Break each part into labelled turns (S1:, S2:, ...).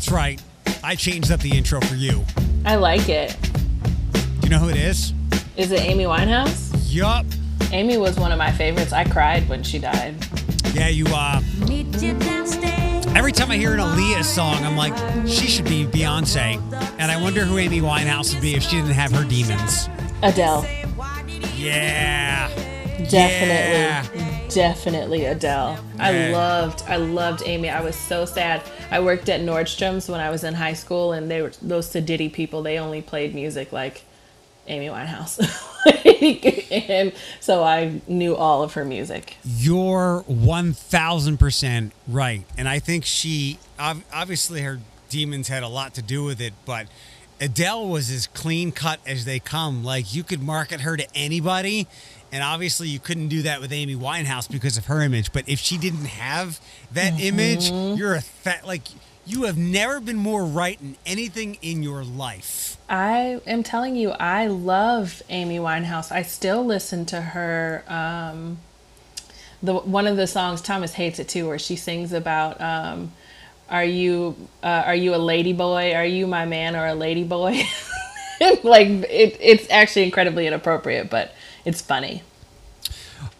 S1: That's right. I changed up the intro for you.
S2: I like it.
S1: Do you know who it is?
S2: Is it Amy Winehouse?
S1: Yup.
S2: Amy was one of my favorites. I cried when she died.
S1: Yeah, you, uh, every time I hear an Aaliyah song, I'm like, she should be Beyonce. And I wonder who Amy Winehouse would be if she didn't have her demons.
S2: Adele.
S1: Yeah.
S2: Definitely.
S1: Yeah.
S2: Definitely Adele. I loved I loved Amy. I was so sad. I worked at Nordstrom's when I was in high school and they were those Sadiddy people, they only played music like Amy Winehouse. and so I knew all of her music.
S1: You're 1000% right. And I think she, obviously, her demons had a lot to do with it, but Adele was as clean cut as they come. Like, you could market her to anybody. And obviously, you couldn't do that with Amy Winehouse because of her image. But if she didn't have that image, you're a fat, like, you have never been more right in anything in your life.
S2: I am telling you, I love Amy Winehouse. I still listen to her. Um, the one of the songs Thomas hates it too, where she sings about, um, "Are you uh, are you a lady boy? Are you my man or a lady boy?" like it, it's actually incredibly inappropriate, but it's funny.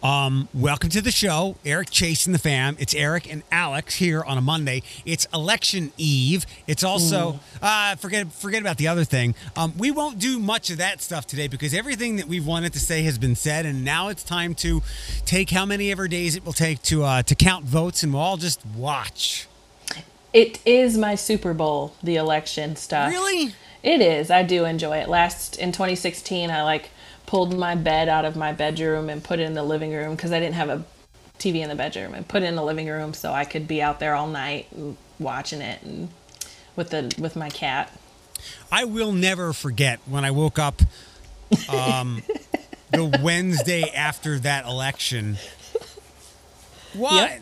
S1: Um, welcome to the show, Eric Chase and the fam. It's Eric and Alex here on a Monday. It's election eve. It's also uh, forget forget about the other thing. Um, we won't do much of that stuff today because everything that we've wanted to say has been said, and now it's time to take how many ever days it will take to uh, to count votes, and we'll all just watch.
S2: It is my Super Bowl, the election stuff.
S1: Really?
S2: It is. I do enjoy it. Last in 2016, I like pulled my bed out of my bedroom and put it in the living room because I didn't have a TV in the bedroom and put it in the living room so I could be out there all night watching it and with the with my cat.
S1: I will never forget when I woke up um, the Wednesday after that election. What?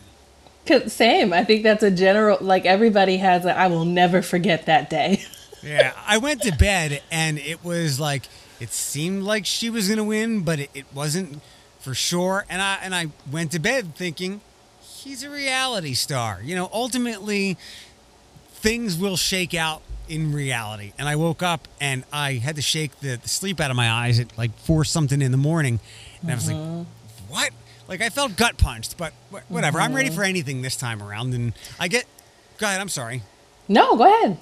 S2: Yep. Same. I think that's a general like everybody has a I will never forget that day.
S1: Yeah, I went to bed and it was like it seemed like she was gonna win, but it, it wasn't for sure. And I and I went to bed thinking he's a reality star. You know, ultimately things will shake out in reality. And I woke up and I had to shake the, the sleep out of my eyes at like four something in the morning, and I was like, mm-hmm. what? Like I felt gut punched, but wh- whatever. I'm ready mm-hmm. for anything this time around, and I get. Go ahead. I'm sorry.
S2: no, go ahead.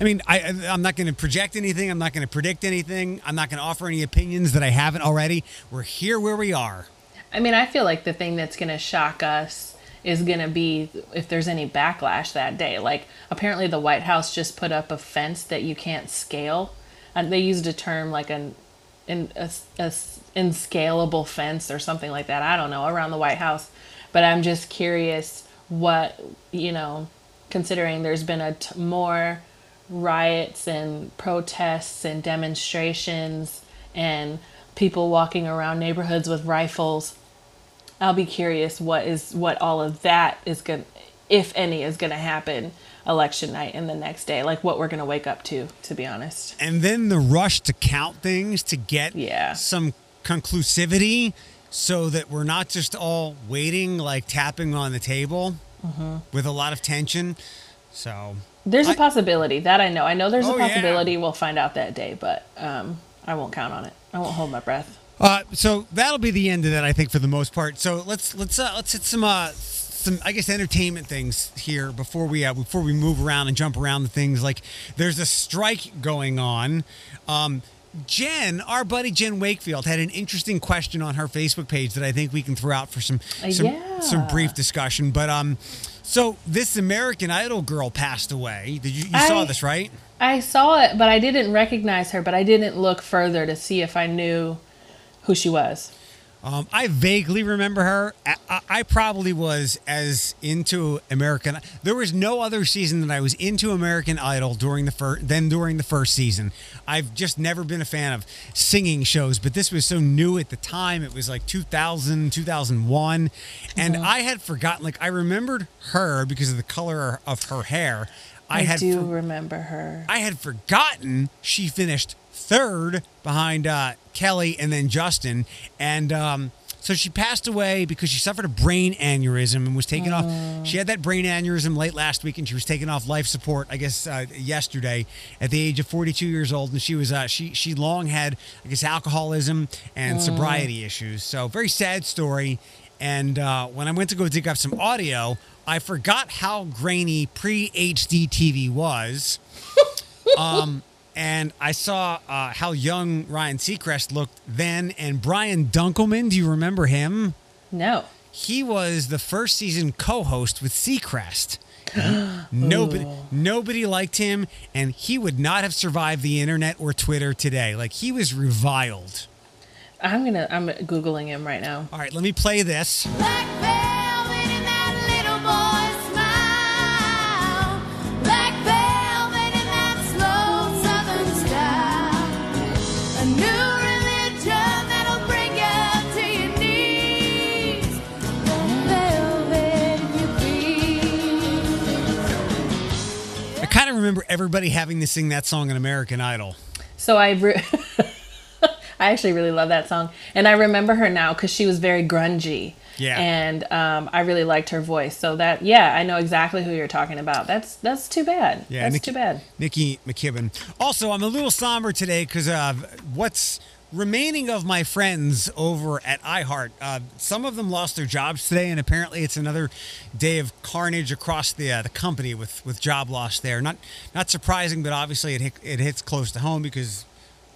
S1: I mean, I, I'm not going to project anything. I'm not going to predict anything. I'm not going to offer any opinions that I haven't already. We're here where we are.
S2: I mean, I feel like the thing that's going to shock us is going to be if there's any backlash that day. Like, apparently, the White House just put up a fence that you can't scale. And they used a term like an in a, a inscalable fence or something like that. I don't know around the White House, but I'm just curious what you know, considering there's been a t- more riots and protests and demonstrations and people walking around neighborhoods with rifles. I'll be curious what is what all of that is going if any is going to happen election night and the next day like what we're going to wake up to to be honest.
S1: And then the rush to count things to get
S2: Yeah.
S1: some conclusivity so that we're not just all waiting, like tapping on the table
S2: Mm-hmm.
S1: with a lot of tension. So,
S2: There's a
S1: I-
S2: possibility that I know. I know there's
S1: Oh,
S2: a
S1: yeah.
S2: possibility we'll find out that day, but um I won't count on it. I won't hold my breath.
S1: Uh, so that'll be the end of that, I think, for the most part. So let's let's uh, let's hit some uh, some I guess entertainment things here before we uh, before we move around and jump around the things. Like there's a strike going on. Um, Jen, our buddy Jen Wakefield, had an interesting question on her Facebook page that I think we can throw out for some some,
S2: yeah.
S1: some brief discussion. But um, so this American Idol girl passed away. Did you, you saw this right?
S2: I saw it, but I didn't recognize her, but I didn't look further to see if I knew who she was.
S1: Um, I vaguely remember her. I, I, probably was as into American. There was no other season that I was into American Idol during the first than during the first season. I've just never been a fan of singing shows, but this was so new at the time. It was like 2000, 2001, and I had forgotten. Like I remembered her because of the color of her hair. I,
S2: I,
S1: had
S2: do
S1: for-
S2: remember her.
S1: I had forgotten she finished third behind uh, Kelly and then Justin. And um, So she passed away because she suffered a brain aneurysm and was taken off. She had that brain aneurysm late last week, and she was taken off life support. I guess uh, yesterday at the age of 42 years old, and she was uh, she she long had I guess alcoholism and sobriety issues. So very sad story. And uh, when I went to go dig up some audio, I forgot how grainy pre HD TV was. um, and I saw uh, how young Ryan Seacrest looked then, and Brian Dunkleman. Do you remember him?
S2: No.
S1: He was the first season co-host with Seacrest. nobody, nobody liked him, and he would not have survived the internet or Twitter today. Like he was reviled.
S2: I'm gonna. I'm googling him right now.
S1: All right, let me play this.
S3: Black
S1: everybody having to sing that song in American Idol.
S2: So I. Re- I actually really love that song, and I remember her now because she was very grungy.
S1: Yeah.
S2: And um, I really liked her voice. So that, yeah, I know exactly who you're talking about. That's that's too bad.
S1: Yeah,
S2: that's
S1: Nikki-
S2: too bad.
S1: Nikki McKibbin. Also, I'm a little somber today because uh, what's remaining of my friends over at iHeart, uh, some of them lost their jobs today, and apparently it's another day of carnage across the uh, the company with with job loss there. Not not surprising, but obviously it hit, it hits close to home because.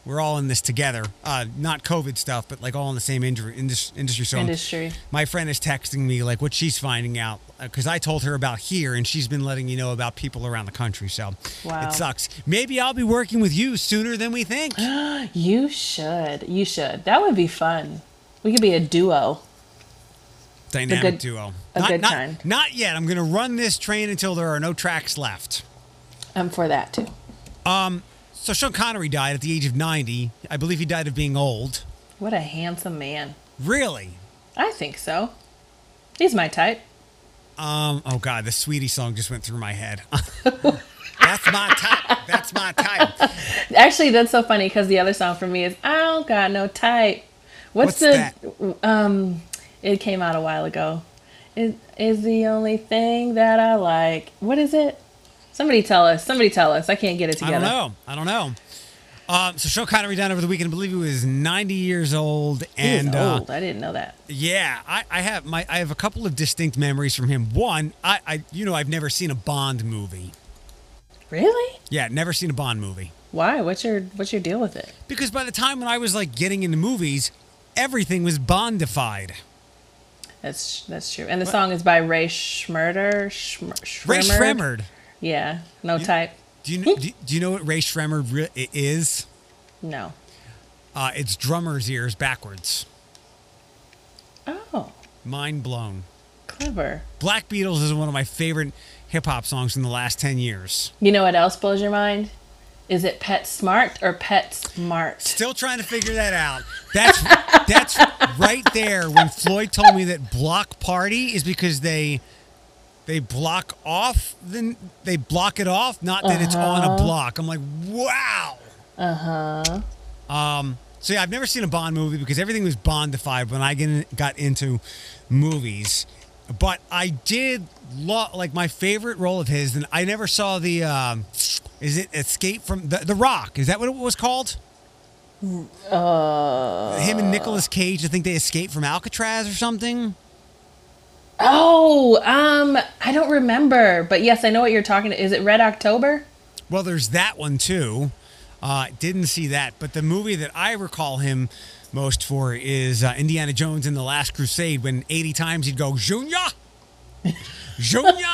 S1: We're all in this together. Uh, not COVID stuff, but like all in the same injury, indus- industry. So
S2: Industry.
S1: my friend is texting me like what she's finding out because I told her about here and she's been letting you know about people around the country. So
S2: Wow.
S1: it sucks. Maybe I'll be working with you sooner than we think.
S2: You should. You should. That would be fun. We could be a duo.
S1: Dynamic
S2: good-
S1: duo.
S2: a
S1: not,
S2: good
S1: not,
S2: kind.
S1: Not yet. I'm going to run this train until there are no tracks left.
S2: I'm for that too.
S1: So Sean Connery died at the age of 90. I believe he died of being old.
S2: What a handsome man.
S1: Really?
S2: I think so. He's my type.
S1: Um. Oh God, the Saweetie song just went through my head. That's my type. That's my type.
S2: Actually, that's so funny because the other song for me is I don't got no type. What's,
S1: What's
S2: the um? It came out a while ago. It is the only thing that I like. What is it? Somebody tell us. Somebody tell us. I can't get it together.
S1: I don't know. I don't know. Um, so Sean Connery died over the weekend. I believe he was 90 years old, and uh,
S2: old. I didn't know that.
S1: yeah, I, I have my I have a couple of distinct memories from him. One, I, I you know I've never seen a Bond movie.
S2: Really?
S1: Yeah, never seen a Bond movie
S2: Why? What's your What's your deal with it?
S1: because by the time when I was like getting into movies, everything was Bondified.
S2: That's that's true. And the song is by Ray Schmurder. Schm- Rae
S1: Sremmurd?
S2: Yeah. No type.
S1: Do you know, do, do you know what Rae Sremmurd re- is?
S2: No.
S1: Uh, it's drummer's ears backwards.
S2: Oh,
S1: Mind blown.
S2: clever.
S1: Black Beatles is one of my favorite hip hop songs in the last 10 years.
S2: You know what else blows your mind? Is it Pet Smart or Pet Smart?
S1: Still trying to figure that out. That's that's right there when Floyd told me that block party is because they they block off then they block it off, not that it's on a block. I'm like, wow. Uh huh. Um. So yeah, I've never seen a Bond movie because everything was Bondified when I get got into movies. But I did love like my favorite role of his. And I never saw the. Um, is it Escape from the the Rock? Is that what it was called? Uh, Him and Nicolas Cage. I think they escaped from Alcatraz or something.
S2: Oh, um, I don't remember, but yes, I know what you're talking. To. Is it Red October?
S1: Well, there's that one too. Uh, didn't see that, but the movie that I recall him most for is uh, Indiana Jones and the Last Crusade. When 80 times he'd go Junior, Junior,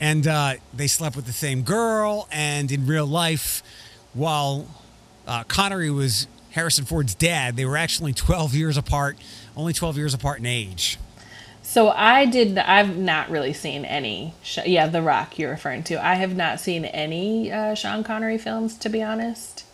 S1: and uh, they slept with the same girl. And in real life, while uh, Connery was Harrison Ford's dad, they were actually 12 years apart, only 12 years apart in age.
S2: So I did. I've not really seen any. Yeah, The Rock you're referring to. I have not seen any uh, Sean Connery films, to be honest.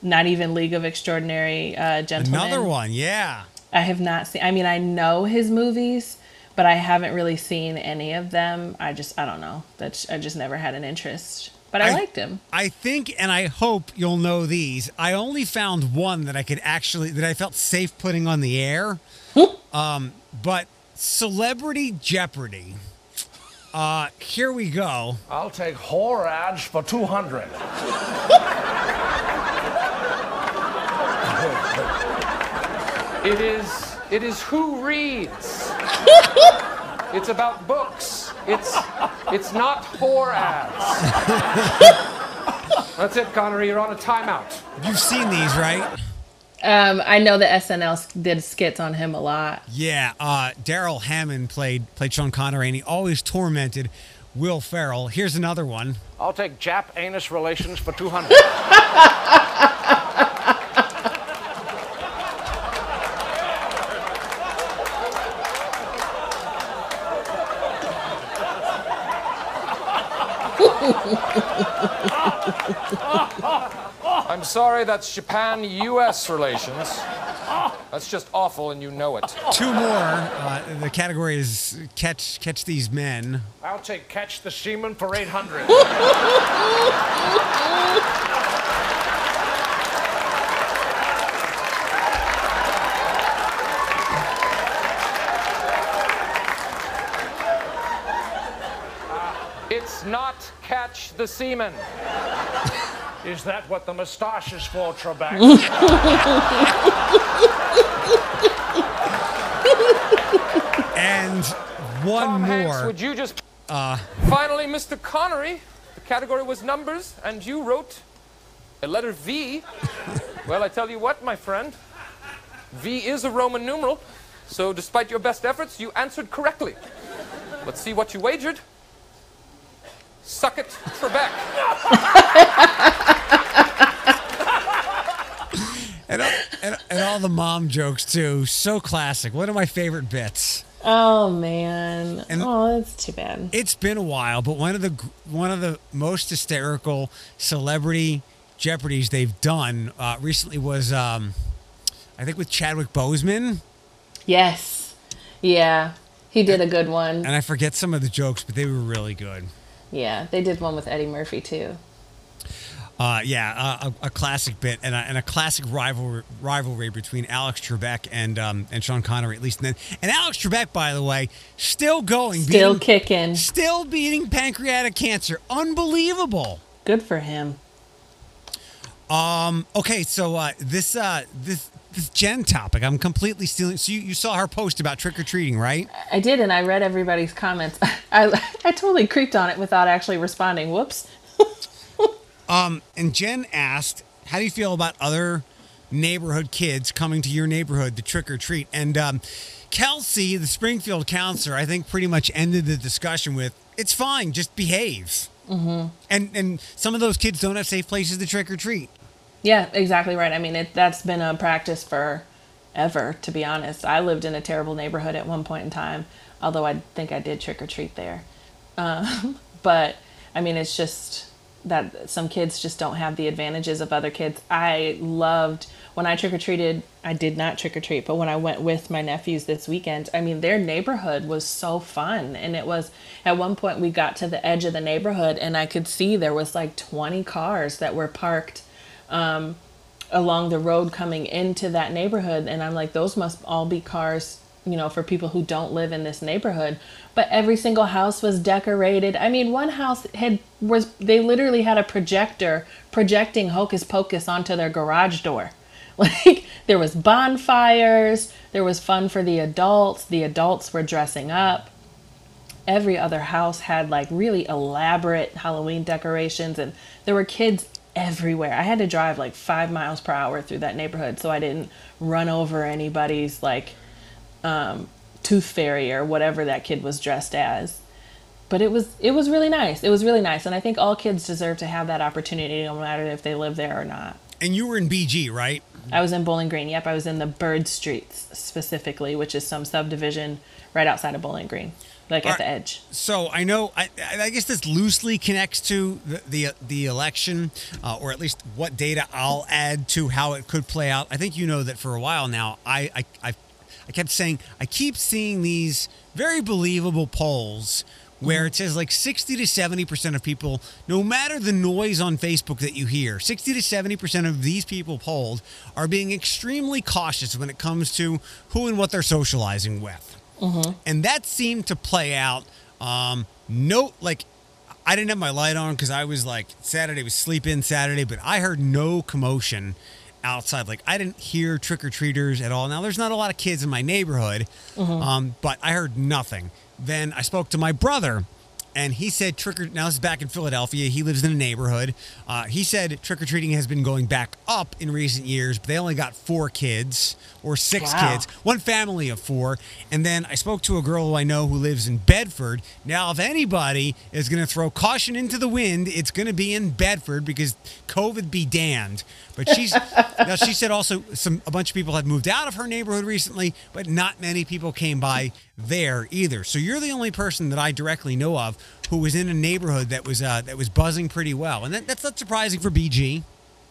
S2: Not even League of Extraordinary uh, Gentlemen.
S1: Another one, yeah.
S2: I have not seen. I mean, I know his movies, but I haven't really seen any of them. I just, I don't know. That's I just never had an interest. But I,
S1: I-
S2: liked him.
S1: I think, and I hope you'll know these. I only found one that I could actually that I felt safe putting on the air. um, but Celebrity Jeopardy. Uh, here we go.
S4: I'll take whore for 200.
S5: It is it is who reads. it's about books. It's it's not whore ads. That's it, Connery. You're on a timeout.
S1: You've seen these, right?
S2: Um, I know the SNL did skits on him a lot.
S1: Yeah. Uh, Darrell Hammond played played Sean Connery, and he always tormented Will Ferrell. Here's another one.
S4: I'll take Jap anus relations for 200.
S5: I'm sorry, that's Japan-U.S. relations. That's just awful, and you know it.
S1: Two more. Uh, the category is catch catch these men.
S4: I'll take catch the seaman for 800.
S5: It's not catch the seaman.
S4: Is that what the mustache is for, Trebek?
S1: And one
S5: Tom Hanks,
S1: more.
S5: would you just? Uh. Finally, Mr. Connery. The category was numbers, and you wrote a letter V. well, I tell you what, my friend. V is a Roman numeral, so despite your best efforts, you answered correctly. Let's see what you wagered. Suck it, Trebek.
S1: And, all- and, and all the mom jokes too. So classic. One of my favorite bits.
S2: Oh man.
S1: And-
S2: oh, that's too bad.
S1: It's been a while, but one of the one of the most hysterical celebrity Jeopardies they've done uh, recently was, um, I think, with Chadwick Boseman,
S2: Yes. Yeah. He did a good one.
S1: and I forget some of the jokes, but they were really good.
S2: Yeah, they did one with Eddie Murphy too.
S1: Uh, yeah, uh, a, a classic bit and a, and a classic rivalry rivalry between Alex Trebek and um, and Sean Connery, at least. And, then, and Alex Trebek, by the way, still going,
S2: Still
S1: beating,
S2: kicking.
S1: still beating pancreatic cancer. Unbelievable.
S2: Good for him.
S1: Okay, so uh, this uh, this this Jen topic, I'm completely stealing. So you, you saw her post about trick or treating, right?
S2: I did, and I read everybody's comments. I I totally creeped on it without actually responding. Whoops.
S1: And Jen asked, "How do you feel about other neighborhood kids coming to your neighborhood to trick or treat?" And um, Kelsey, the Springfield counselor, I think pretty much ended the discussion with, "It's fine, just behave." Mm-hmm. And and some of those kids don't have safe places to trick or treat.
S2: Yeah, exactly right. I mean, it, that's been a practice for ever, to be honest. I lived in a terrible neighborhood at one point in time, although I think I did trick or treat there. Um, but I mean, it's just that some kids just don't have the advantages of other kids. I loved when I trick or treated, I did not trick or treat, but when I went with my nephews this weekend, I mean, their neighborhood was so fun. And it was at one point we got to the edge of the neighborhood and I could see there was like 20 cars that were parked um, along the road coming into that neighborhood and i'm like those must all be cars you know for people who don't live in this neighborhood but every single house was decorated. I mean one house had was they literally had a projector projecting hocus pocus onto their garage door. Like there was bonfires there was fun for the adults the adults were dressing up. Every other house had like really elaborate Halloween decorations, and there were kids everywhere. I had to drive like five miles per hour through that neighborhood so I didn't run over anybody's like um, tooth fairy or whatever that kid was dressed as. But it was it was really nice. It was really nice, and I think all kids deserve to have that opportunity, no matter if they live there or not.
S1: And you were in BG, right?
S2: I was in Bowling Green. Yep, I was in the Bird Streets specifically, which is some subdivision right outside of Bowling Green, like at the edge.
S1: So I know. I, I guess this loosely connects to the the, the election, uh, or at least what data I'll add to how it could play out. I think you know that for a while now. I I I, I kept saying I keep seeing these very believable polls where it says like 60 to 70% of people, no matter the noise on Facebook that you hear, 60 to 70% of these people polled are being extremely cautious when it comes to who and what they're socializing with. And that seemed to play out. Um, no, like, I didn't have my light on because I was like, Saturday was sleep in Saturday, but I heard no commotion outside. Like, I didn't hear trick or treaters at all. Now, there's not a lot of kids in my neighborhood, um, but I heard nothing. Then I spoke to my brother, and he said trick or now this is back in Philadelphia. He lives in a neighborhood. Uh, he said trick or treating has been going back up in recent years, but they only got four kids or six
S2: Wow.
S1: kids, one family of four. And then I spoke to a girl who I know who lives in Bedford. Now, if anybody is going to throw caution into the wind, it's going to be in Bedford because COVID be damned. But she's now she said also some a bunch of people had moved out of her neighborhood recently, but not many people came by there either. So you're the only person that I directly know of who was in a neighborhood that was uh, that was buzzing pretty well, and that, that's not surprising for BG.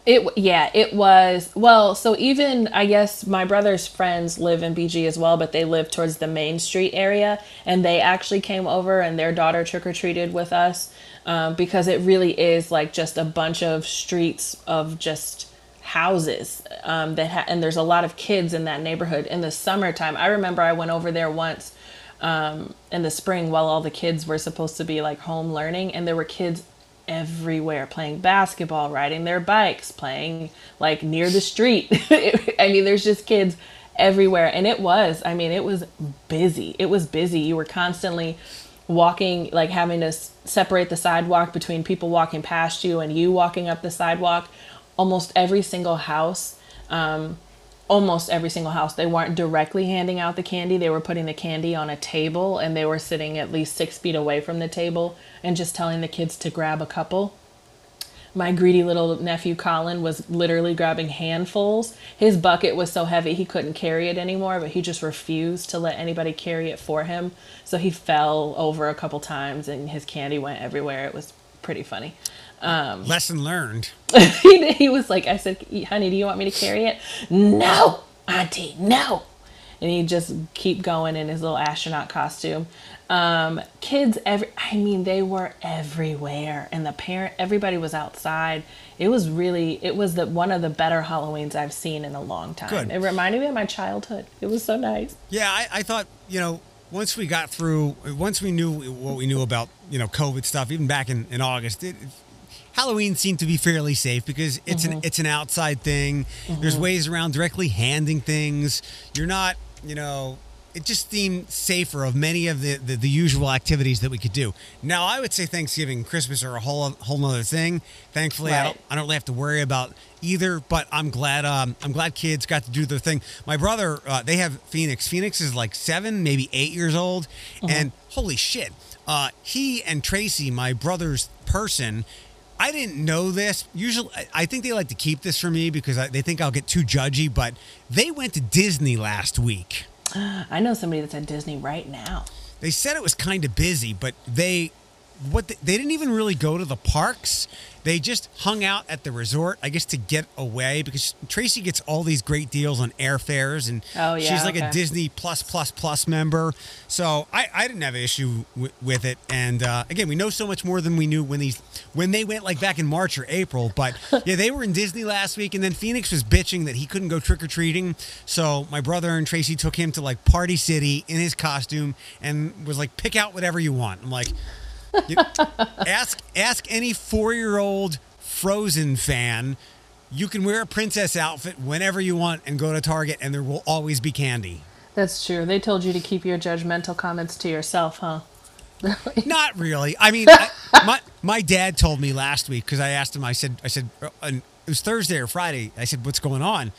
S2: It yeah, it was well. So even I guess my brother's friends live in BG as well, but they live towards the Main Street area, and they actually came over and their daughter trick or treated with us um, because it really is like just a bunch of streets of just houses um, that ha- and there's a lot of kids in that neighborhood in the summertime. I remember I went over there once um, in the spring while all the kids were supposed to be like home learning, and there were kids everywhere playing basketball, riding their bikes, playing like near the street. I mean, there's just kids everywhere. And it was, I mean, it was busy. It was busy. You were constantly walking, like having to separate the sidewalk between people walking past you and you walking up the sidewalk. Almost every single house, um, almost every single house, they weren't directly handing out the candy. They were putting the candy on a table and they were sitting at least six feet away from the table and just telling the kids to grab a couple. My greedy little nephew Colin was literally grabbing handfuls. His bucket was so heavy he couldn't carry it anymore, but he just refused to let anybody carry it for him. So he fell over a couple times and his candy went everywhere. It was pretty funny.
S1: Lesson learned.
S2: he, he was like, I said, honey, do you want me to carry it? No, auntie, no. And he'd just keep going in his little astronaut costume. Um, kids, every, I mean, they were everywhere, and the parent, everybody was outside. It was really, it was the one of the better Halloweens I've seen in a long time.
S1: Good.
S2: It reminded me of my childhood. It was so nice.
S1: Yeah, I, I thought you know once we got through, once we knew what we knew about you know COVID stuff, even back in in August, it, Halloween seemed to be fairly safe because it's an it's an outside thing. There's ways around directly handing things. You're not you know. It just seemed safer of many of the, the, the usual activities that we could do. Now, I would say Thanksgiving and Christmas are a whole whole nother thing. Thankfully, I don't I don't really have to worry about either. But I'm glad um, I'm glad kids got to do their thing. My brother, uh, they have Phoenix. Phoenix is like seven, maybe eight years old, and holy shit, uh, he and Tracy, my brother's person. I didn't know this. Usually, I- think they like to keep this from me because I, they think I'll get too judgy. But they went to Disney last week.
S2: I know somebody that's at Disney right now.
S1: They said it was kind of busy, but they what they, they didn't even really go to the parks. They just hung out at the resort, I guess, to get away because Tracy gets all these great deals on airfares, and
S2: Oh, yeah,
S1: she's like a. Disney Plus Plus Plus member. So I, I didn't have an issue w- with it. And uh, again, we know so much more than we knew when these when they went like back in March or April. But yeah, they were in Disney last week, and then Phoenix was bitching that he couldn't go trick or treating. So my brother and Tracy took him to like Party City in his costume and was like, pick out whatever you want. I'm like. You- ask ask any four year old Frozen fan. You can wear a princess outfit whenever you want and go to Target, and there will always be candy.
S2: That's true. They told you to keep your judgmental comments to yourself, huh?
S1: Not really. I mean, I, my my dad told me last week because I asked him. I said, I said, uh, and it was Thursday or Friday. I said, what's going on?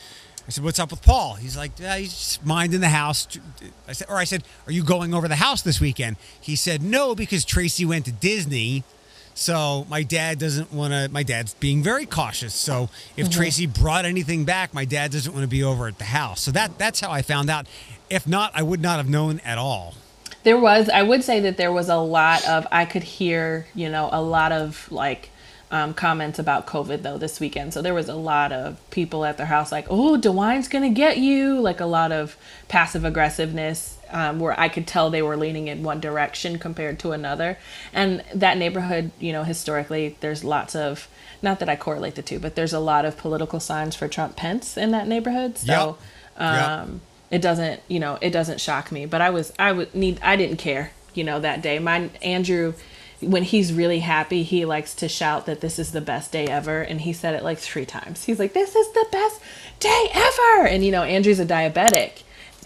S1: I said, what's up with Paul? He's like, yeah, he's just minding the house. I said, or I said, are you going over the house this weekend? He said, no, because Tracy went to Disney. So my dad doesn't want to. My dad's being very cautious. So if mm-hmm. Tracy brought anything back, my dad doesn't want to be over at the house. So that that's how I found out. If not, I would not have known at all.
S2: There was, I would say that there was a lot of, I could hear, you know, a lot of like um, comments about COVID though this weekend. So there was a lot of people at their house like, oh, DeWine's going to get you. Like a lot of passive aggressiveness um, where I could tell they were leaning in one direction compared to another. And that neighborhood, you know, historically, there's lots of, not that I correlate the two, but there's a lot of political signs for Trump Pence in that neighborhood. So
S1: Yep. Yep.
S2: um, it doesn't, you know, it doesn't shock me. But I was, I would need, I didn't care, you know, that day. My Andrew, when he's really happy, he likes to shout that this is the best day ever. And he said it like three times. He's like, this is the best day ever. And, you know, Andrew's a diabetic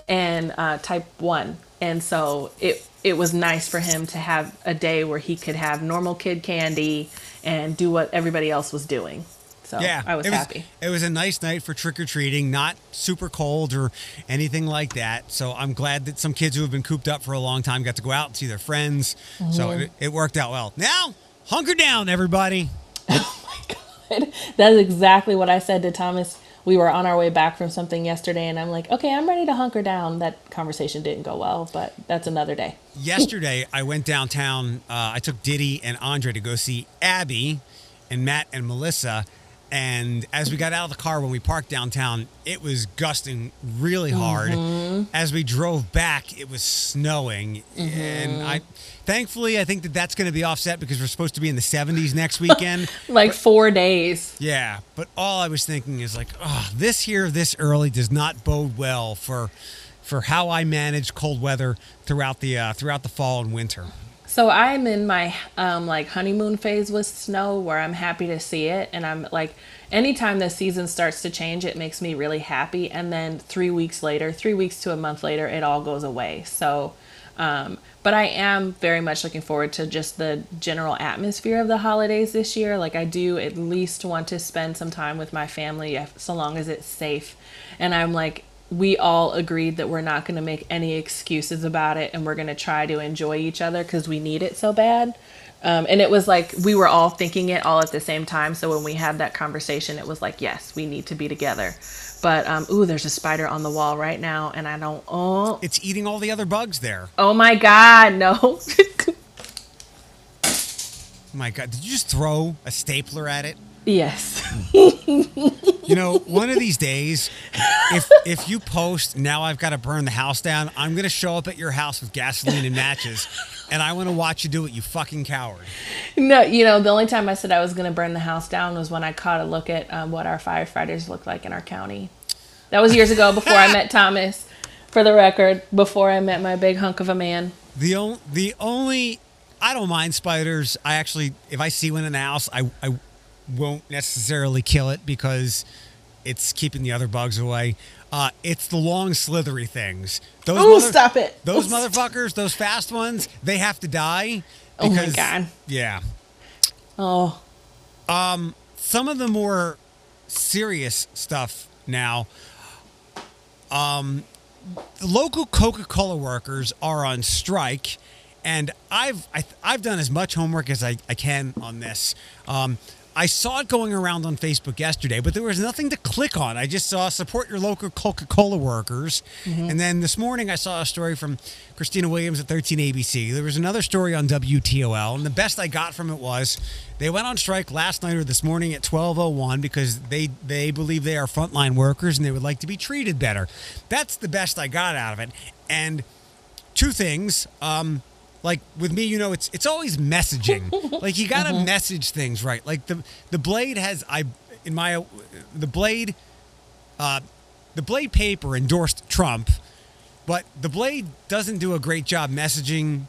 S2: and uh, type one. And so it, it was nice for him to have a day where he could have normal kid candy and do what everybody else was doing. So
S1: yeah,
S2: I was,
S1: it
S2: happy.
S1: It was a nice night for trick or treating, not super cold or anything like that. So I'm glad that some kids who have been cooped up for a long time got to go out and see their friends. So
S2: Mm-hmm.
S1: it, it worked out well. Now, hunker down, everybody. Oh my God.
S2: That's exactly what I said to Thomas. We were on our way back from something yesterday, and I'm like, okay, I'm ready to hunker down. That conversation didn't go well, but that's another day.
S1: Yesterday, I went downtown. Uh, I took Diddy and Andre to go see Abby and Matt and Melissa. And as we got out of the car when we parked downtown, it was gusting really hard. As we drove back, it was snowing, and I, thankfully, I think that that's going to be offset because we're supposed to be in the 70s next weekend.
S2: Like four days.
S1: yeah, but all I was thinking is like, oh, this here this early does not bode well for for how I manage cold weather throughout the uh, throughout the fall and winter.
S2: So I'm in my um, like honeymoon phase with snow, where I'm happy to see it, and I'm like, anytime the season starts to change, it makes me really happy. And then three weeks later, three weeks to a month later, it all goes away. So, um, but I am very much looking forward to just the general atmosphere of the holidays this year. Like I do at least want to spend some time with my family, so long as it's safe. And I'm like, we all agreed that we're not going to make any excuses about it and we're going to try to enjoy each other because we need it so bad. Um, and it was like we were all thinking it all at the same time. So when we had that conversation, it was like, yes, we need to be together. But um, ooh, there's a spider on the wall right now, and I don't. Oh,
S1: It's eating all the other bugs there.
S2: oh my God, no!
S1: Oh my God, did you just throw a stapler at it?
S2: Yes.
S1: You know, one of these days, if if you post now I've got to burn the house down, I'm gonna show up at your house with gasoline and matches, and I want to watch you do it. You fucking coward.
S2: No, you know, the only time I said I was going to burn the house down was when I caught a look at um, what our firefighters look like in our county. That was years ago before I met Thomas, for the record, before I met my big hunk of a man.
S1: The only the only I don't mind spiders. I actually, if I see one in the house, I I won't necessarily kill it because it's keeping the other bugs away. Uh, it's the long slithery things. Those
S2: Ooh, stop it.
S1: Those motherfuckers, those fast ones, they have to die.
S2: Oh my God.
S1: Yeah.
S2: Oh, Um,
S1: some of the more serious stuff now. Um, local Coca-Cola workers are on strike, and I've I, I've done as much homework as I, I can on this. Um, I saw it going around on Facebook yesterday, but there was nothing to click on. I just saw support your local Coca-Cola workers, and then this morning I saw a story from Christina Williams at 13 ABC. There was another story on WTOL, and the best I got from it was they went on strike last night or this morning at 12:01 because they they believe they are frontline workers and they would like to be treated better. That's the best I got out of it. And two things. Um, like with me, you know, it's it's always messaging. like you got to message things right. Like the the blade has I in my the blade, uh, the blade paper endorsed Trump, but the blade doesn't do a great job messaging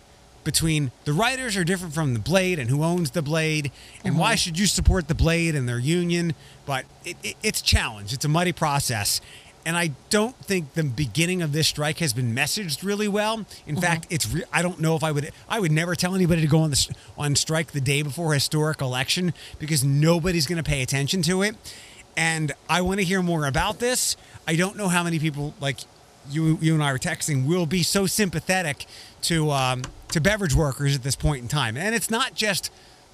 S1: between the writers are different from the blade and who owns the blade and why should you support the blade and their union but it, it, it's a challenge it's a muddy process and i don't think the beginning of this strike has been messaged really well. In fact it's re- i don't know if i would i would never tell anybody to go on the on strike the day before a historic election because nobody's going to pay attention to it. And i want to hear more about this. I don't know how many people like you you and I were texting will be so sympathetic to um, to beverage workers at this point in time, and it's not just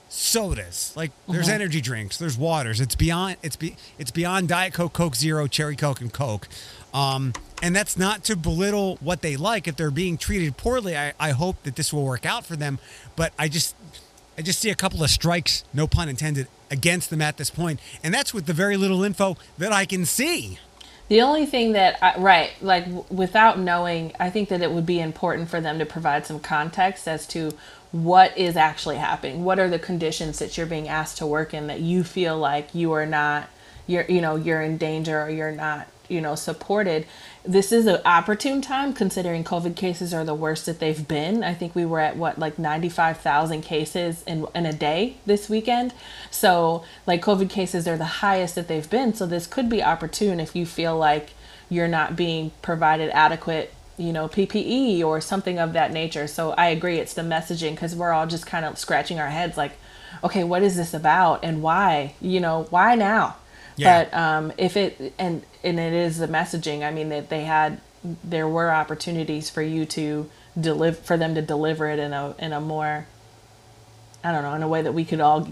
S1: sodas. Like there's energy drinks, there's waters. It's beyond it's be, it's beyond Diet Coke, Coke Zero, Cherry Coke, and Coke. Um, and that's not to belittle what they like. If they're being treated poorly, I, I hope that this will work out for them. But I just I just see a couple of strikes, no pun intended, against them at this point, and that's with the very little info that I can see.
S2: The only thing that, I, right, like w- without knowing, I think that it would be important for them to provide some context as to what is actually happening. What are the conditions that you're being asked to work in that you feel like you are not, you're, you know, you're in danger or you're not, you know, supported. This is an opportune time considering COVID cases are the worst that they've been. I think we were at what, like 95,000 cases in, in a day this weekend. So, like, COVID cases are the highest that they've been. So, this could be opportune if you feel like you're not being provided adequate, you know, PPE or something of that nature. So, I agree, it's the messaging because we're all just kind of scratching our heads like, okay, what is this about and why? You know, why now?
S1: Yeah.
S2: But um, if it and and it is the messaging. I mean that they had there were opportunities for you to deliver for them to deliver it in a in a more I don't know in a way that we could all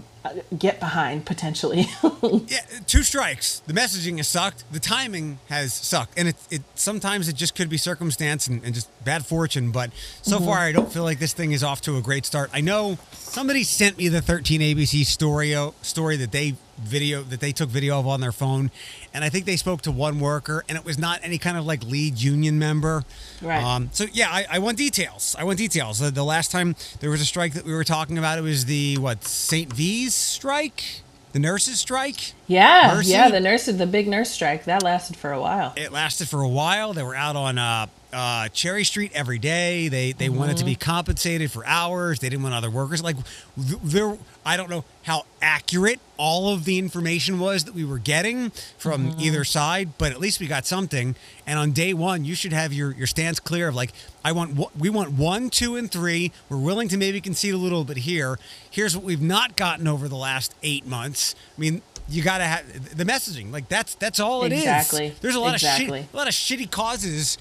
S2: get behind potentially.
S1: Yeah, two strikes. The messaging has sucked. The timing has sucked, and it, it sometimes it just could be circumstance and, and just bad fortune. But so mm-hmm. far, I don't feel like this thing is off to a great start. I know somebody sent me the 13 ABC story uh, story that they video that they took video of on their phone, and I think they spoke to one worker, and it was not any kind of like lead union member.
S2: Right.
S1: Um, so yeah, I, I want details. I want details. The, the last time there was a strike that we were talking about, it was the what St. V's strike, the nurses strike.
S2: yeah,
S1: Mercy?
S2: yeah. The nurses, the big nurse strike that lasted for a while.
S1: It lasted for a while. They were out on uh, uh, Cherry Street every day. They they wanted to be compensated for hours. They didn't want other workers. Like there, I don't know how accurate all of the information was that we were getting from either side, but at least we got something. And on day one, you should have your your stance clear of like, I want we want one, two, and three. We're willing to maybe concede a little bit here. Here's what we've not gotten over the last eight months. I mean. You gotta have the messaging, like that's that's all it is.
S2: Exactly.
S1: There's a lot
S2: Exactly.
S1: of shit, a lot of shitty causes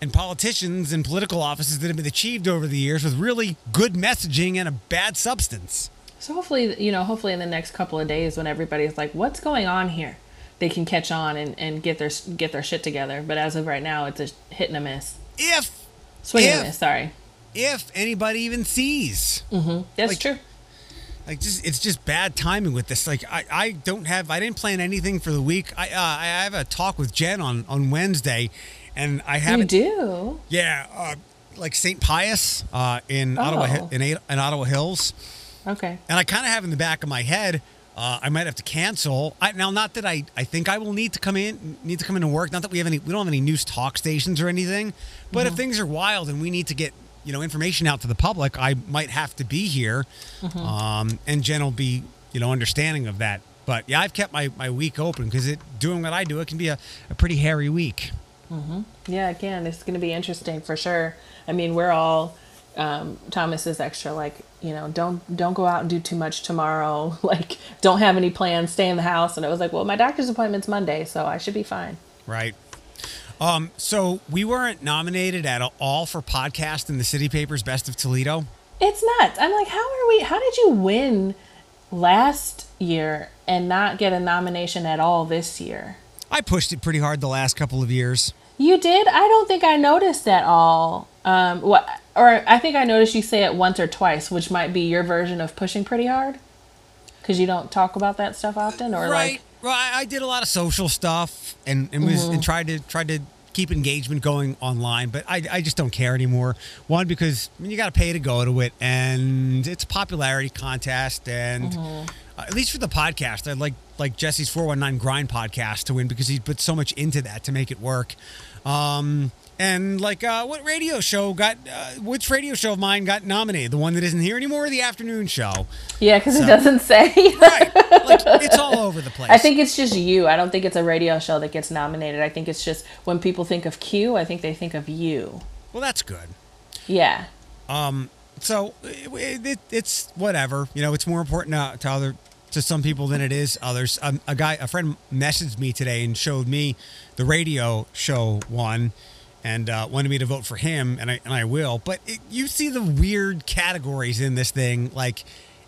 S1: and politicians and political offices that have been achieved over the years with really good messaging and a bad substance.
S2: So hopefully, you know, hopefully in the next couple of days when everybody's like, "What's going on here?" they can catch on and, and get their get their shit together. But as of right now, it's a hit and a miss.
S1: If
S2: Swing and a miss. Sorry.
S1: if anybody even sees,
S2: That's
S1: Like-
S2: true.
S1: like just it's just bad timing with this. Like I, I don't have I didn't plan anything for the week. I uh, I have a talk with Jen on on Wednesday, and I haven't.
S2: do.
S1: Yeah, uh, like St. Pius uh, in Ottawa
S2: Oh.
S1: in, in Ottawa Hills.
S2: Okay.
S1: and I kind of have in the back of my head, uh, I might have to cancel. I, now, not that I, I think I will need to come in, need to come into work. Not that we have any, we don't have any news talk stations or anything. But if things are wild and we need to get, you know, information out to the public, I might have to be here. Um, and Jen will be, you know, understanding of that. But yeah, I've kept my, my week open because it doing what I do, it can be a, a pretty hairy week.
S2: Yeah, again, it's going to be interesting for sure. I mean, we're all um, Thomas is extra like you know don't don't go out and do too much tomorrow. Like don't have any plans, stay in the house. And I was like, well, my doctor's appointment's Monday, so I should be fine.
S1: Right. Um, so we weren't nominated at all for podcast in the City Papers Best of Toledo.
S2: It's nuts. I'm like, how are we? How did you win last year and not get a nomination at all this year?
S1: I pushed it pretty hard the last couple of years.
S2: You did? I don't think I noticed at all. Um, what? Or I think I noticed you say it once or twice, which might be your version of pushing pretty hard, because you don't talk about that stuff often, or
S1: right.
S2: like,
S1: Well, I I did a lot of social stuff and, and was and tried to tried to keep engagement going online, but I, I just don't care anymore. One because I mean, you got to pay to go to it, and it's a popularity contest, and uh, at least for the podcast, I'd like like Jesse's four one nine grind podcast to win because he put so much into that to make it work. Um, and like, uh, what radio show got? Uh, which radio show of mine got nominated? The one that isn't here anymore, or the afternoon show?
S2: yeah, because it doesn't say.
S1: Right, like it's all over the place.
S2: I think it's just you. I don't think it's a radio show that gets nominated. I think it's just when people think of Q, I think they think of you.
S1: Well, that's good.
S2: Yeah. Um.
S1: So it, it, it's whatever. You know, it's more important to, to other to some people than it is others. Um, a guy, a friend, messaged me today and showed me the radio show one, and uh, wanted me to vote for him, and I and I will. But it, you see the weird categories in this thing, like.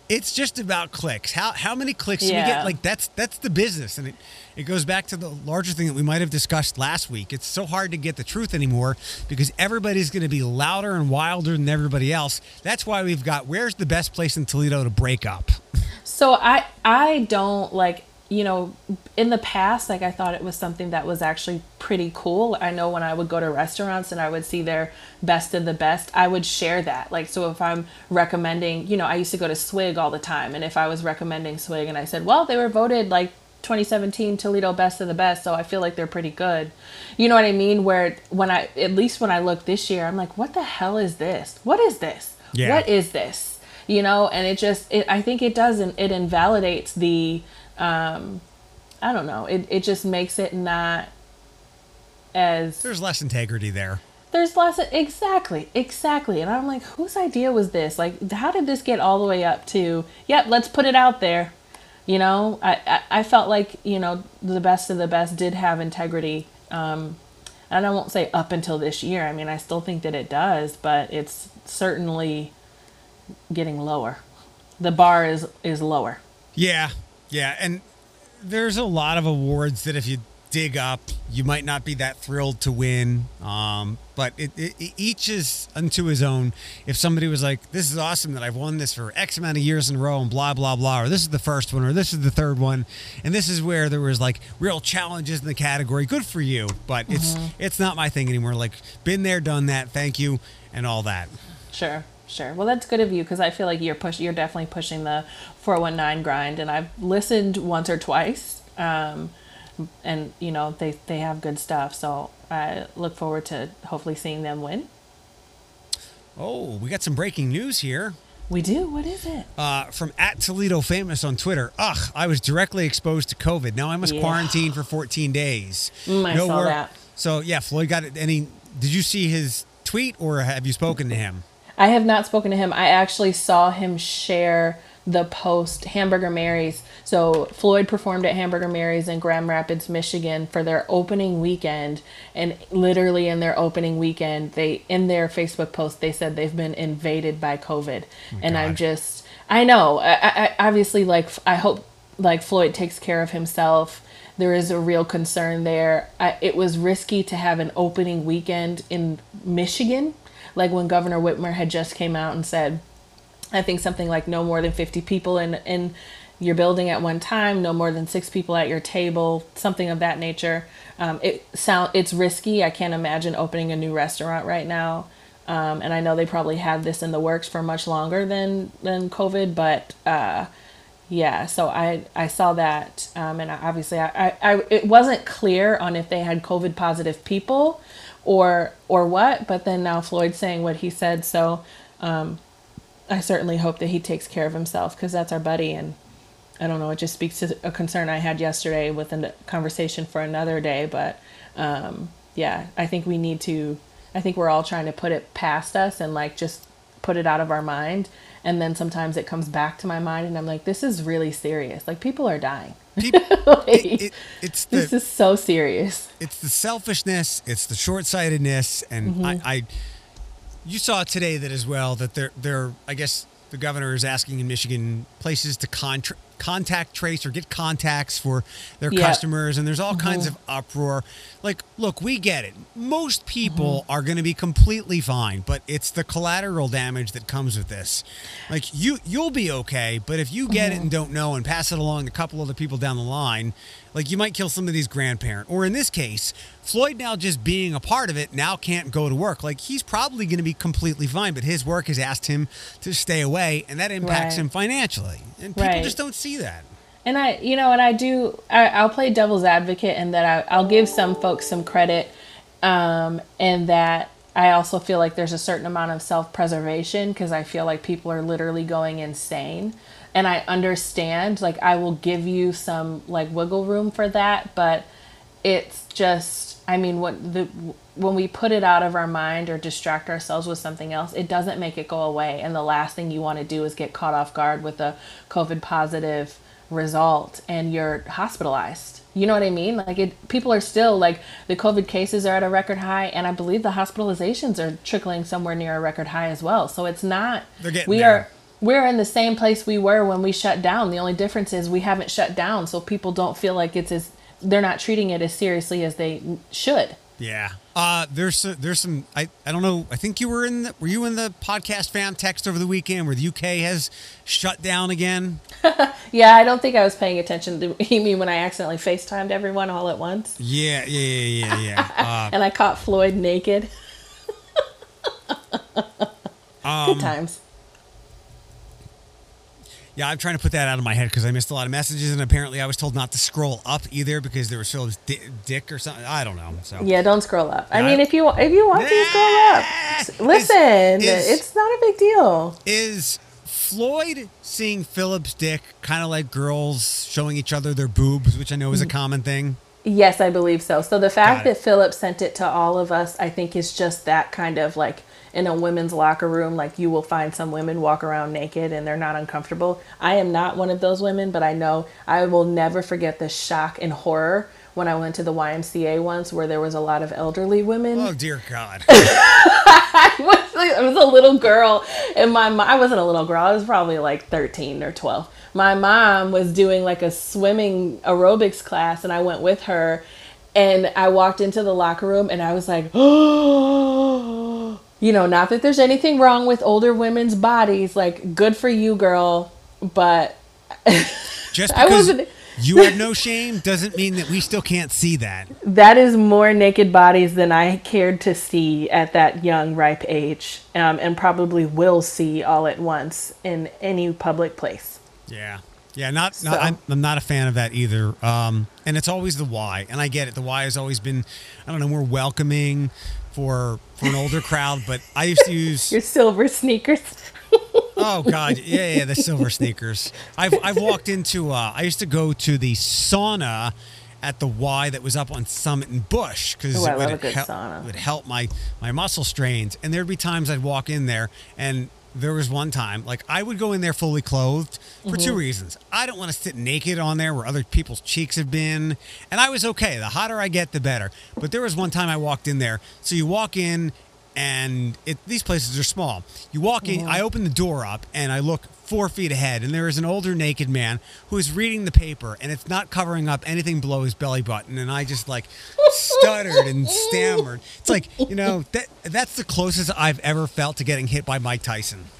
S1: It's just about clicks. How how many clicks do we get? Like that's that's the business, and it it goes back to the larger thing that we might have discussed last week. It's so hard to get the truth anymore because everybody's going to be louder and wilder than everybody else. That's why we've got where's the best place in Toledo to break up.
S2: So I I don't like you know, in the past, like I thought it was something that was actually pretty cool. I know when I would go to restaurants and I would see their best of the best, I would share that. Like, so if I'm recommending, you know, I used to go to Swig all the time. And if I was recommending Swig and I said, well, they were voted like 2017 Toledo best of the best, so I feel like they're pretty good. You know what I mean? Where when I, at least when I look this year, I'm like, what the hell is this? What is this?
S1: Yeah.
S2: What is this? You know, and it just, it, I think it doesn't it invalidates the, um, I don't know. It it just makes it not as
S1: There's less integrity there.
S2: there's less exactly exactly and i'm like whose idea was this like how did this get all the way up to yep let's put it out there you know i i, I felt like you know the best of the best did have integrity um and i won't say up until this year i mean i still think that it does but it's certainly getting lower the bar is is lower
S1: Yeah, yeah, and there's a lot of awards that if you dig up, you might not be that thrilled to win. Um, but it, it, each is unto his own. If somebody was like, "This is awesome that I've won this for X amount of years in a row," and blah blah blah, or this is the first one, or this is the third one, and this is where there was like real challenges in the category. Good for you, but it's it's not my thing anymore. Like, been there, done that. Thank you, and all that.
S2: Sure, sure. Well, that's good of you because I feel like you're push. You're definitely pushing the 419 grind, and I've listened once or twice, um, and you know they they have good stuff. So I look forward to hopefully seeing them win.
S1: Oh, we got some breaking news here.
S2: We do. What is it?
S1: uh, from at Toledo Famous on Twitter. Ugh, I was directly exposed to COVID. Now I must
S2: Yeah.
S1: quarantine for 14 days.
S2: Mm, I saw that.
S1: So yeah, Floyd got it. Any? Did you see his tweet or have you spoken to him?
S2: I have not spoken to him. I actually saw him share the post Hamburger Mary's. So Floyd performed at Hamburger Mary's in Grand Rapids, Michigan for their opening weekend and literally in their opening weekend they in their Facebook post they said they've been invaded by COVID. and I'm just I know. I, I obviously like I hope like Floyd takes care of himself. There is a real concern there. I, it was risky to have an opening weekend in Michigan, like when Governor Whitmer had just came out and said, I think something like no more than 50 people in in your building at one time, no more than six people at your table, something of that nature. Um, it sound it's risky. I can't imagine opening a new restaurant right now. Um, and I know they probably had this in the works for much longer than than COVID, but uh, yeah. So I I saw that, um, and obviously I, I, I it wasn't clear on if they had COVID positive people, or or what. But then now Floyd's saying what he said, so um, I certainly hope that he takes care of himself because that's our buddy, and I don't know. It just speaks to a concern I had yesterday with a conversation for another day, but um, yeah, I think we need to. I think we're all trying to put it past us and like just put it out of our mind. And then sometimes it comes back to my mind, and I'm like, this is really serious. Like people are dying.
S1: People,
S2: Like,
S1: it, it, it's
S2: this is so serious.
S1: it's the selfishness, it's the short sightedness, and
S2: Mm-hmm.
S1: I, I you saw today that as well that they're they're I guess the governor is asking in Michigan places to contra- contact trace or get contacts for their
S2: Yeah.
S1: customers and there's all mm-hmm. kinds of uproar. Like look we get it. Most people mm-hmm. are going to be completely fine but it's the collateral damage that comes with this. Like you you'll be okay but if you get it mm-hmm. and don't know and pass it along to a couple other people down the line like you might kill somebody's grandparent or in this case floyd now just being a part of it now can't go to work like he's probably going to be completely fine but his work has asked him to stay away and that impacts
S2: Right.
S1: him financially and people
S2: Right.
S1: just don't see that
S2: And I, you know, and I do, I, I'll play devil's advocate and that I, I'll give some folks some credit, um, and that I also feel like there's a certain amount of self preservation because I feel like people are literally going insane. And I understand, like, I will give you some, like, wiggle room for that, but it's just, I mean, what the, when we put it out of our mind or distract ourselves with something else, it doesn't make it go away. And the last thing you want to do is get caught off guard with a COVID positive result and you're hospitalized. You know what I mean? Like it people are still like the COVID cases are at a record high and I believe the hospitalizations are trickling somewhere near a record high as well. So it's not
S1: They're getting
S2: we
S1: there.
S2: are we're in the same place we were when we shut down. The only difference is we haven't shut down so people don't feel like it's as they're not treating it as seriously as they should.
S1: yeah Uh, there's uh, there's some I, I don't know I think you were in the, were you in the podcast fan text over the weekend where the UK has shut down again?
S2: Yeah, I don't think I was paying attention to you mean when I accidentally FaceTimed everyone all at once
S1: Yeah, yeah, yeah, yeah, yeah.
S2: and I caught Floyd naked.
S1: Um,
S2: Good times.
S1: Yeah, I'm trying to put that out of my head because I missed a lot of messages, and apparently I was told not to scroll up either because there was Philip's di- dick or something. I don't know. So
S2: Yeah, don't scroll up. I
S1: Yeah,
S2: mean,
S1: I-
S2: if you if you want to scroll up, listen,
S1: is-
S2: it's not a big deal.
S1: is Floyd seeing Philip's dick kind of like girls showing each other their boobs, which I know is a mm. common thing.
S2: Yes, I believe so. So the fact that Philip sent it to all of us, I think, is just that kind of like in a women's locker room, like you will find some women walk around naked and they're not uncomfortable. I am not one of those women, but I know I will never forget the shock and horror when I went to the YMCA once where there was a lot of elderly women.
S1: Oh dear God!
S2: I was, I was a little girl, and my mom, I wasn't a little girl. I was probably like 13 or 12. My mom was doing like a swimming aerobics class, and I went with her. And I walked into the locker room, and I was like, oh, you know, not that there's anything wrong with older women's bodies. Like, good for you, girl. But
S1: Just
S2: I
S1: because
S2: wasn't-
S1: you have no shame doesn't mean that we still can't see that.
S2: that is more naked bodies than I cared to see at that young, ripe age, um, and probably will see all at once in any public place.
S1: Yeah. Yeah, not,
S2: So-
S1: not I'm, I'm not a fan of that either. Um, and it's always the why, and I get it. The why has always been, I don't know, more welcoming for for an older crowd. But I used to use,
S2: Your silver sneakers.
S1: oh god, yeah, yeah, the silver sneakers. I've I've walked into. Uh, I used to go to the sauna at the Y that was up on Summit and Bush because
S2: Ooh, I
S1: it would help, would help my my muscle strains. And there'd be times I'd walk in there and. There was one time, like I would go in there fully clothed for two
S2: Mm-hmm.
S1: reasons. I don't want to sit naked on there where other people's cheeks have been, and I was okay. The hotter I get, the better. But there was one time I walked in there. So you walk in, and it, these places are small. You walk in, I open the door up, and I look four feet ahead, and there is an older naked man who is reading the paper, and it's not covering up anything below his belly button. And I just like stuttered and stammered. It's like you know that that's the closest I've ever felt to getting hit by Mike Tyson.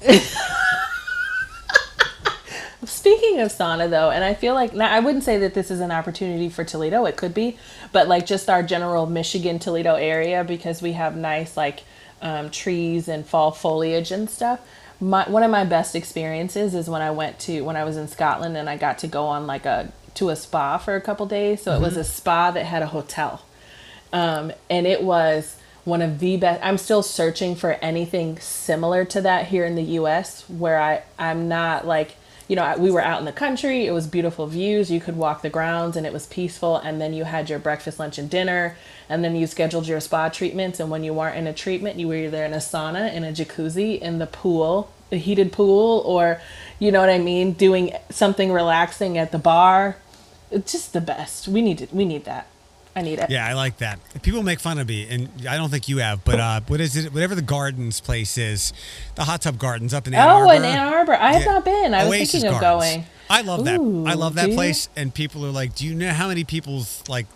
S2: Speaking of sauna, though, and I feel like I wouldn't say that this is an opportunity for Toledo. It could be, but like just our general Michigan Toledo area because we have nice like um, trees and fall foliage and stuff. My one of my best experiences is when I went to when I was in Scotland and I got to go on like a to a spa for a couple days. So it was a spa that had a hotel, um, and it was one of the best. I'm still searching for anything similar to that here in the U.S. where I I'm not like you know we were out in the country. It was beautiful views. You could walk the grounds and it was peaceful. And then you had your breakfast, lunch, and dinner. And then you scheduled your spa treatments. And when you weren't in a treatment, you were either in a sauna, in a jacuzzi, in the pool, the heated pool, or you know what I mean, doing something relaxing at the bar. It's just the best. We need it. We need that. I need it.
S1: Yeah, I like that. People make fun of me, and I don't think you have, but uh, what is it? Whatever the gardens place is, the hot tub gardens up in Ann Arbor.
S2: Oh, in Ann Arbor. I have
S1: Yeah.
S2: not been. I was
S1: Oasis
S2: thinking of going.
S1: I love that.
S2: Ooh,
S1: I love that
S2: do you?
S1: place, and people are like, "Do you know how many people's like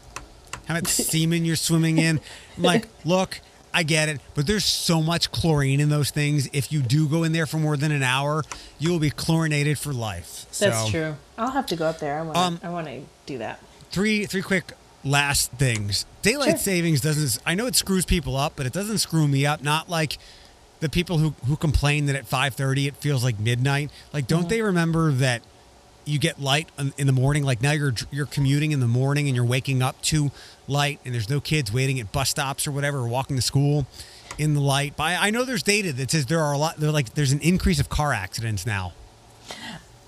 S1: how much semen you're swimming in?" I'm like, "Look, I get it, but there's so much chlorine in those things. If you do go in there for more than an hour, you will be chlorinated for life."
S2: That's
S1: So,
S2: true. I'll have to go up there. I want.
S1: Um,
S2: I want to do that.
S1: Three, three quick last things. Daylight
S2: Sure.
S1: savings doesn't. I know it screws people up, but it doesn't screw me up. Not like the people who who complain that at 5:30 it feels like midnight. Like, don't they remember that? you get light in in the morning. Like now you're you're commuting in the morning and you're waking up to light, and there's no kids waiting at bus stops or whatever, or walking to school in the light. But I, I know there's data that says there are a lot. There like there's an increase of car accidents now.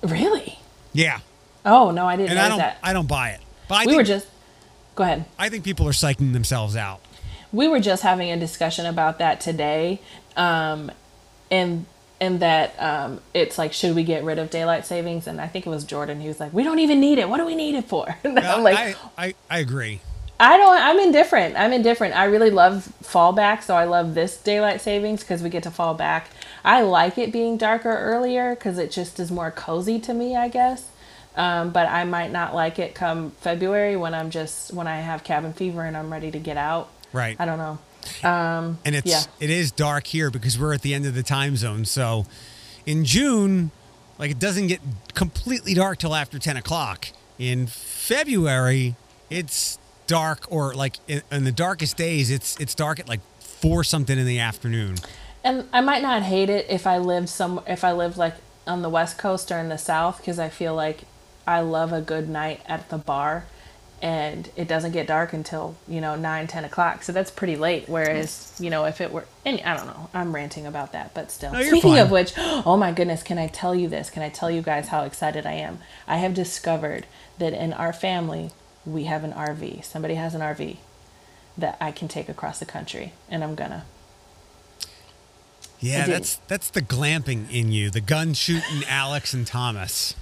S2: Really?
S1: Yeah,
S2: Oh no, I didn't
S1: and
S2: know
S1: I don't
S2: that.
S1: I don't buy it. But I
S2: we
S1: think,
S2: were just. Go ahead.
S1: I think people are psyching themselves out.
S2: we were just having a discussion about that today um and and that um it's like should we get rid of daylight savings and i think it was jordan who was like we don't even need it what do we need it for and i'm like
S1: I, I I agree.
S2: I don't. I'm indifferent. I'm indifferent. I really love fallback, so I love this daylight savings because we get to fall back. I like it being darker earlier because it just is more cozy to me, I guess. Um, but I might not like it come February when I'm just when I have cabin fever and I'm ready to get out.
S1: Right.
S2: I don't know. Um,
S1: and it's
S2: yeah.
S1: it is dark here because we're at the end of the time zone. So in June, like it doesn't get completely dark till after ten o'clock. In February, it's dark, or like in, in the darkest days, it's it's dark at like four something in the afternoon.
S2: And I might not hate it if I lived some if I lived like on the west coast or in the south because I feel like I love a good night at the bar and it doesn't get dark until you know 9 10 o'clock. So that's pretty late whereas you know if it were any i don't know. I'm ranting about that but still.
S1: No,
S2: speaking
S1: fine.
S2: of which oh my goodness can i tell you this? Can i tell you guys how excited i am? I have discovered that in our family we have an rv somebody has an rv that i can take across the country and i'm gonna.
S1: Yeah, that's that's the glamping in you, the gun shooting Alex and Thomas.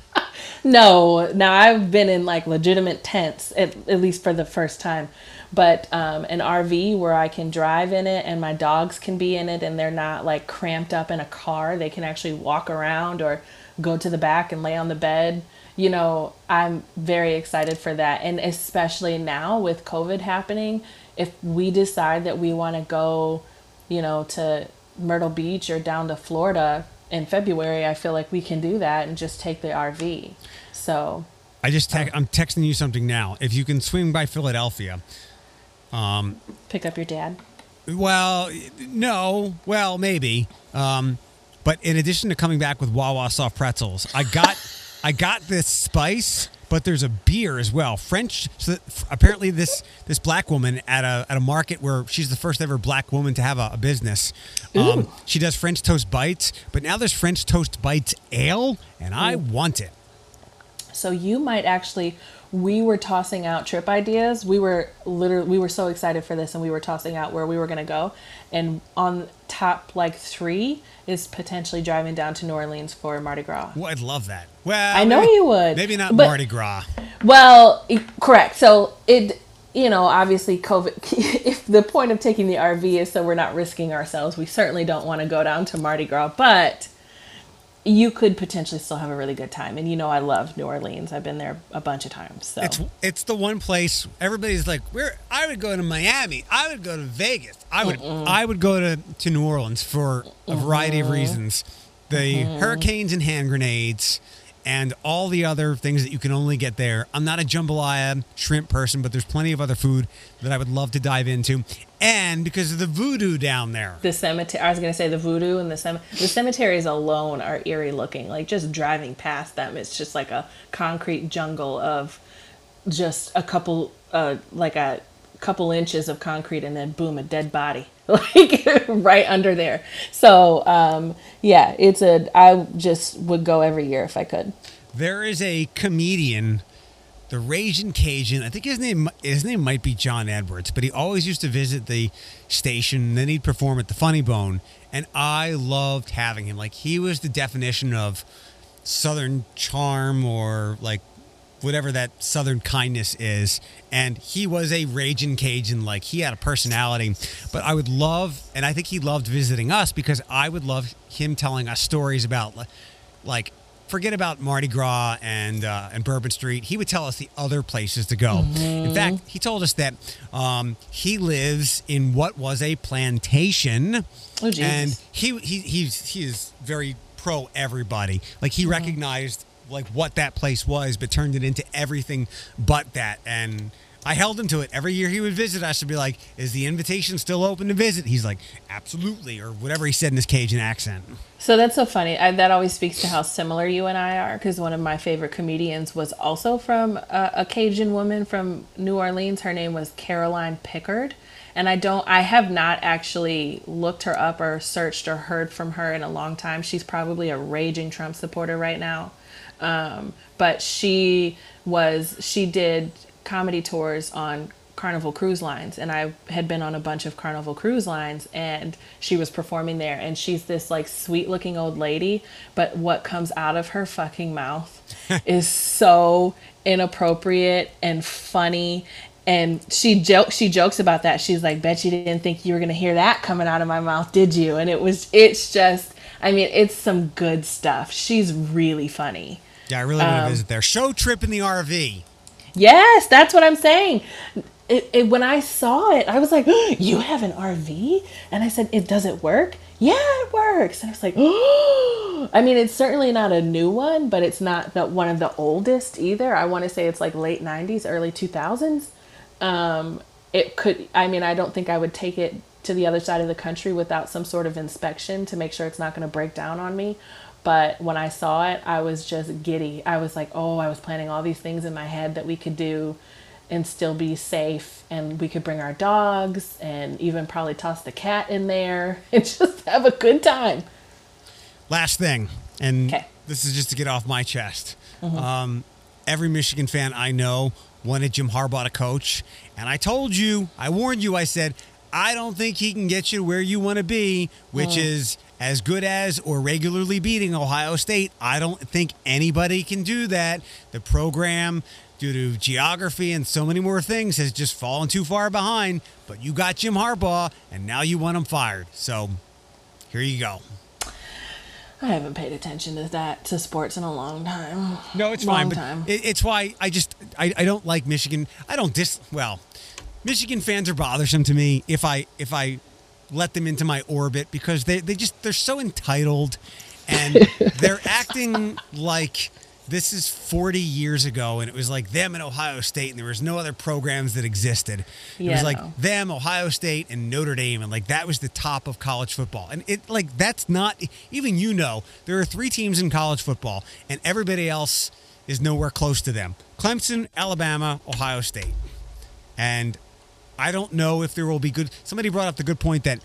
S2: No, now I've been in like legitimate tents at, at least for the first time, but um, an RV where I can drive in it and my dogs can be in it and they're not like cramped up in a car. They can actually walk around or go to the back and lay on the bed. You know, I'm very excited for that, and especially now with COVID happening, if we decide that we want to go, you know, to Myrtle Beach or down to Florida in February, I feel like we can do that and just take the RV. So,
S1: I just te- I'm texting you something now. If you can swing by Philadelphia, um,
S2: pick up your dad.
S1: well, no, well maybe. Um, but in addition to coming back with Wawa soft pretzels, I got I got this spice, but there's a beer as well. French. So apparently this this black woman at a at a market where she's the first ever black woman to have a, a business. Um, she does French toast bites, but now there's French toast bites ale, and I want it.
S2: So you might actually we were tossing out trip ideas. We were literally we were so excited for this and we were tossing out where we were going to go. And on top like 3 is potentially driving down to New Orleans for Mardi Gras.
S1: Well, I'd love that. Well,
S2: I know
S1: maybe-
S2: you would,
S1: Maybe not
S2: but-
S1: Mardi Gras.
S2: Well, e- correct. So it, you know, obviously COVID. If the point of taking the RV is so we're not risking ourselves, we certainly don't want to go down to Mardi Gras. But you could potentially still have a really good time. And you know, I love New Orleans. I've been there a bunch of times. So
S1: It's it's the one place everybody's like, where I would go to Miami, I would go to Vegas, I would I would go to, to New Orleans for a variety of mm-hmm. reasons. The mm-hmm. hurricanes and hand grenades and all the other things that you can only get there. I'm not a jambalaya shrimp person, but there's plenty of other food that I would love to dive into. And because of the voodoo down there.
S2: the cemetery. I was gonna say the voodoo and the cem- the cemeteries alone are eerie looking. Like just driving past them, it's just like a concrete jungle of just a couple, uh, like a couple inches of concrete, and then boom, a dead body, like right under there. So um, yeah, it's a. I just would go every year if I could.
S1: There is a comedian, the Raging Cajun. I think his name his name might be John Edwards, but he always used to visit the station. And then he'd perform at the Funny Bone, and I loved having him. Like he was the definition of Southern charm, or like whatever that Southern kindness is. And he was a Raging Cajun. Like he had a personality. But I would love, and I think he loved visiting us because I would love him telling us stories about like forget about Mardi Gras and uh, and Bourbon Street. He would tell us the other places to go. In fact, he told us that um, he lives in what was a plantation,
S2: Oh,
S1: and he he he's he is very pro everybody. Like he recognized like what that place was, but turned it into everything but that. And I held him to it. Every year he would visit us and be like, "Is the invitation still open to visit?" He's like, "Absolutely," or whatever he said in his Cajun accent.
S2: So that's so funny. I, that always speaks to how similar you and I are. Because one of my favorite comedians was also from a Cajun woman from New Orleans. Her name was Caroline Pickard, and I don't. I have not actually looked her up or searched or heard from her in a long time. She's probably a raging Trump supporter right now. Um, but she was. She did comedy tours on Carnival Cruise Lines, and I had been on a bunch of Carnival Cruise Lines, and she was performing there, and she's this like sweet looking old lady, but what comes out of her fucking mouth is so inappropriate and funny. And she jokes she jokes about that. She's like, Bet you didn't think you were gonna hear that coming out of my mouth, did you? And it was it's just I mean, it's some good stuff. She's really funny.
S1: Yeah, I really want to visit there. Show trip in the RV.
S2: Yes, that's what I'm saying. it, it, when I saw it, I was like, "You have an RV?" And I said, "It does it work?" Yeah, it works. And I was like, "Oh!" I mean, it's certainly not a new one, but it's not the, one of the oldest either. I want to say it's like late '90s, early 2000s. Um, it could. I mean, I don't think I would take it to the other side of the country without some sort of inspection to make sure it's not going to break down on me. But when I saw it, I was just giddy. I was like, "Oh, I was planning all these things in my head that we could do." and still be safe and we could bring our dogs and even probably toss the cat in there and just have a good time
S1: Last thing, and
S2: 'Kay.
S1: this is just to get off my chest. Um, every Michigan fan I know wanted Jim Harbaugh to coach, and I told you, I warned you, I said, I don't think he can get you where you want to be, which is as good as or regularly beating Ohio State. I don't think anybody can do that. The program, due to geography and so many more things, has just fallen too far behind. But you got Jim Harbaugh, and now you want him fired. So here you go.
S2: i haven't paid attention to that to sports in a long time
S1: No, it's
S2: Long
S1: fine. But
S2: time.
S1: it, it's why I just I, I don't like Michigan. I don't dis well. Michigan fans are bothersome to me if I if I let them into my orbit because they they just they're so entitled and they're acting like this is 40 years ago and it was like them and Ohio State and there was no other programs that existed. it was like
S2: no.
S1: them, Ohio State, and Notre Dame, and like that was the top of college football. And it like that's not even you know there are three teams in college football, and everybody else is nowhere close to them: Clemson, Alabama, Ohio State. And I don't know if there will be good. Somebody brought up the good point that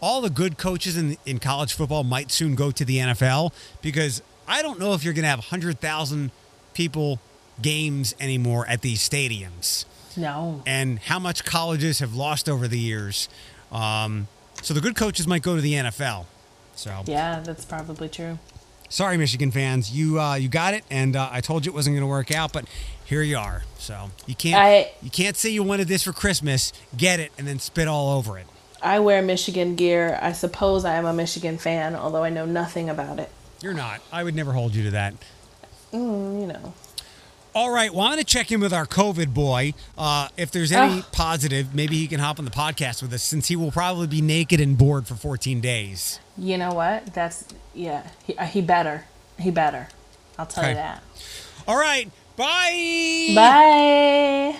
S1: all the good coaches in in college football might soon go to the NFL because I don't know if you're going to have hundred thousand people games anymore at these stadiums
S2: no
S1: and how much colleges have lost over the years. Um, so the good coaches might go to the NFL. So
S2: yeah that's probably true
S1: sorry, Michigan fans, you uh, you got it, and uh, I told you it wasn't going to work out, but here you are. So you can't
S2: I-
S1: you can't say you wanted this for Christmas, get it, and then spit all over it.
S2: i wear michigan gear i suppose i am a michigan fan although i know nothing about it
S1: You're not. I would never hold you to that.
S2: mm, you know
S1: All right. Well, I'm going to check in with our COVID boy. Uh, if there's any
S2: Oh.
S1: positive, maybe he can hop on the podcast with us since he will probably be naked and bored for 14 days.
S2: you know what that's yeah he, uh, he better he better i'll tell
S1: Okay.
S2: you that
S1: All right. Bye.
S2: Bye.